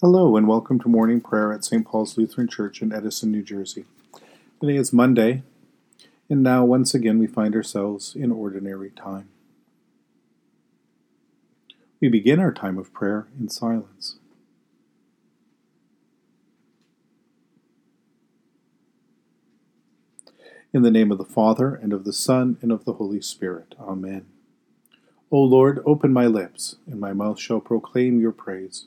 Hello, and welcome to morning prayer at St. Paul's Lutheran Church in Edison, New Jersey. Today is Monday, and now once again we find ourselves in ordinary time. We begin our time of prayer in silence. In the name of the Father, and of the Son, and of the Holy Spirit. Amen. O Lord, open my lips, and my mouth shall proclaim your praise.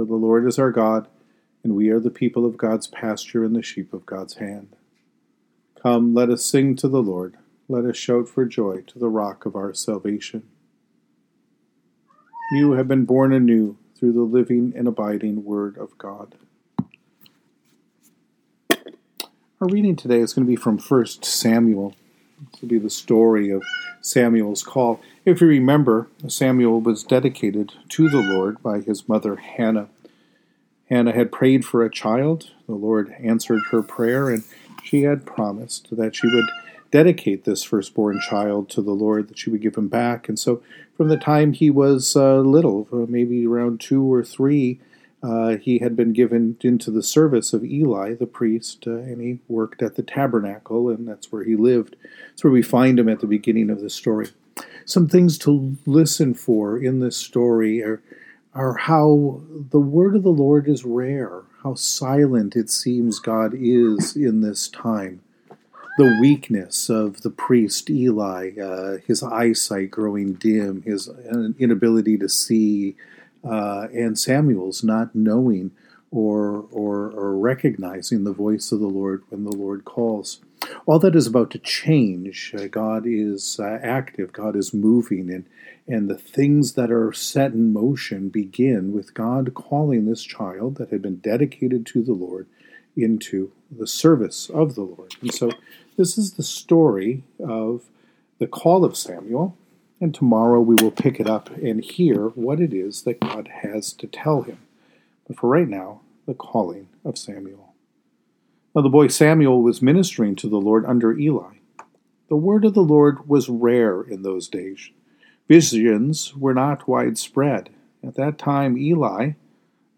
For the Lord is our God, and we are the people of God's pasture and the sheep of God's hand. Come, let us sing to the Lord. Let us shout for joy to the rock of our salvation. You have been born anew through the living and abiding Word of God. Our reading today is going to be from 1 Samuel. Will be the story of Samuel's call. If you remember, Samuel was dedicated to the Lord by his mother Hannah. Hannah had prayed for a child. The Lord answered her prayer, and she had promised that she would dedicate this firstborn child to the Lord, that she would give him back. And so, from the time he was uh, little, maybe around two or three, uh, he had been given into the service of Eli, the priest, uh, and he worked at the tabernacle, and that's where he lived. That's where we find him at the beginning of the story. Some things to listen for in this story are, are how the word of the Lord is rare, how silent it seems God is in this time. The weakness of the priest Eli, uh, his eyesight growing dim, his inability to see, uh, and Samuel's not knowing or, or, or recognizing the voice of the Lord when the Lord calls. All that is about to change. Uh, God is uh, active, God is moving, and, and the things that are set in motion begin with God calling this child that had been dedicated to the Lord into the service of the Lord. And so this is the story of the call of Samuel and tomorrow we will pick it up and hear what it is that God has to tell him. But for right now, the calling of Samuel. Now the boy Samuel was ministering to the Lord under Eli. The word of the Lord was rare in those days. Visions were not widespread. At that time, Eli,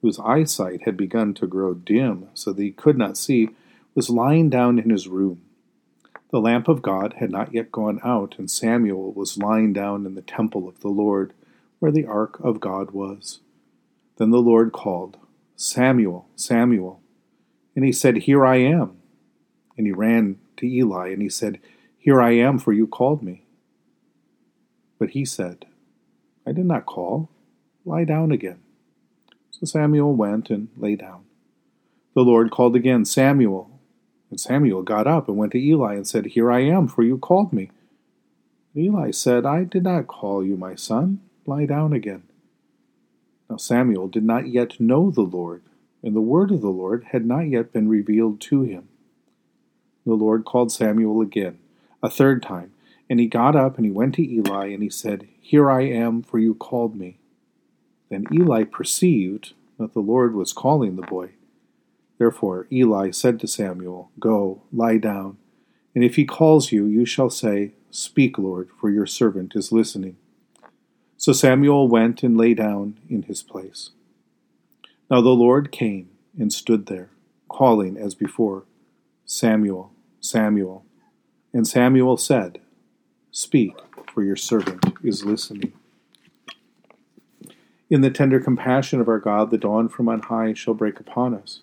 whose eyesight had begun to grow dim so that he could not see, was lying down in his room. The lamp of God had not yet gone out, and Samuel was lying down in the temple of the Lord, where the ark of God was. Then the Lord called, Samuel, Samuel. And he said, Here I am. And he ran to Eli, and he said, Here I am, for you called me. But he said, I did not call. Lie down again. So Samuel went and lay down. The Lord called again, Samuel. And Samuel got up and went to Eli and said, Here I am, for you called me. And Eli said, I did not call you, my son. Lie down again. Now Samuel did not yet know the Lord, and the word of the Lord had not yet been revealed to him. The Lord called Samuel again, a third time, and he got up and he went to Eli and he said, Here I am, for you called me. Then Eli perceived that the Lord was calling the boy. Therefore Eli said to Samuel, Go, lie down, and if he calls you, you shall say, Speak, Lord, for your servant is listening. So Samuel went and lay down in his place. Now the Lord came and stood there, calling as before, Samuel, Samuel. And Samuel said, Speak, for your servant is listening. In the tender compassion of our God, the dawn from on high shall break upon us.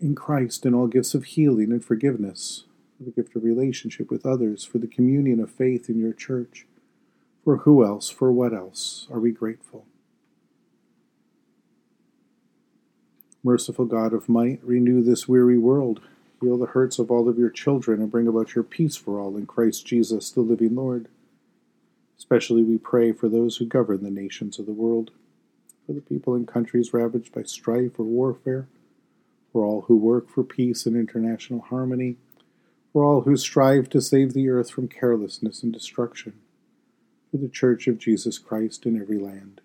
in Christ and all gifts of healing and forgiveness, for the gift of relationship with others, for the communion of faith in your church. For who else, for what else are we grateful? Merciful God of might, renew this weary world. Heal the hurts of all of your children and bring about your peace for all in Christ Jesus, the living Lord. Especially we pray for those who govern the nations of the world, for the people in countries ravaged by strife or warfare, for all who work for peace and international harmony, for all who strive to save the earth from carelessness and destruction, for the Church of Jesus Christ in every land.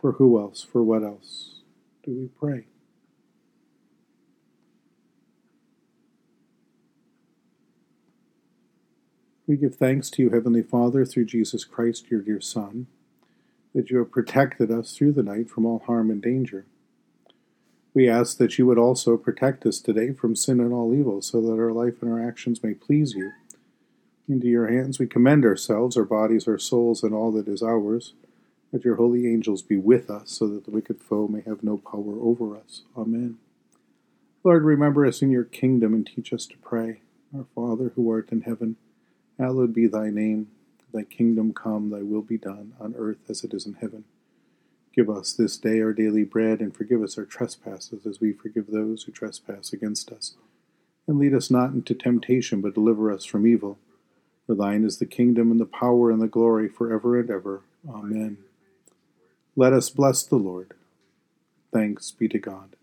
For who else, for what else? do we pray? We give thanks to you, Heavenly Father, through Jesus Christ, your dear Son, that you have protected us through the night from all harm and danger. We ask that you would also protect us today from sin and all evil, so that our life and our actions may please you. Into your hands we commend ourselves, our bodies, our souls, and all that is ours that your holy angels be with us, so that the wicked foe may have no power over us. Amen. Lord, remember us in your kingdom and teach us to pray. Our Father, who art in heaven, hallowed be thy name. Thy kingdom come, thy will be done, on earth as it is in heaven. Give us this day our daily bread, and forgive us our trespasses, as we forgive those who trespass against us. And lead us not into temptation, but deliver us from evil. For thine is the kingdom, and the power, and the glory, for ever and ever. Amen. Let us bless the Lord. Thanks be to God.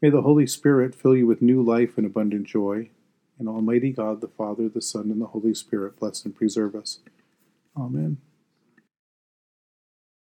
May the Holy Spirit fill you with new life and abundant joy, and Almighty God, the Father, the Son, and the Holy Spirit bless and preserve us. Amen.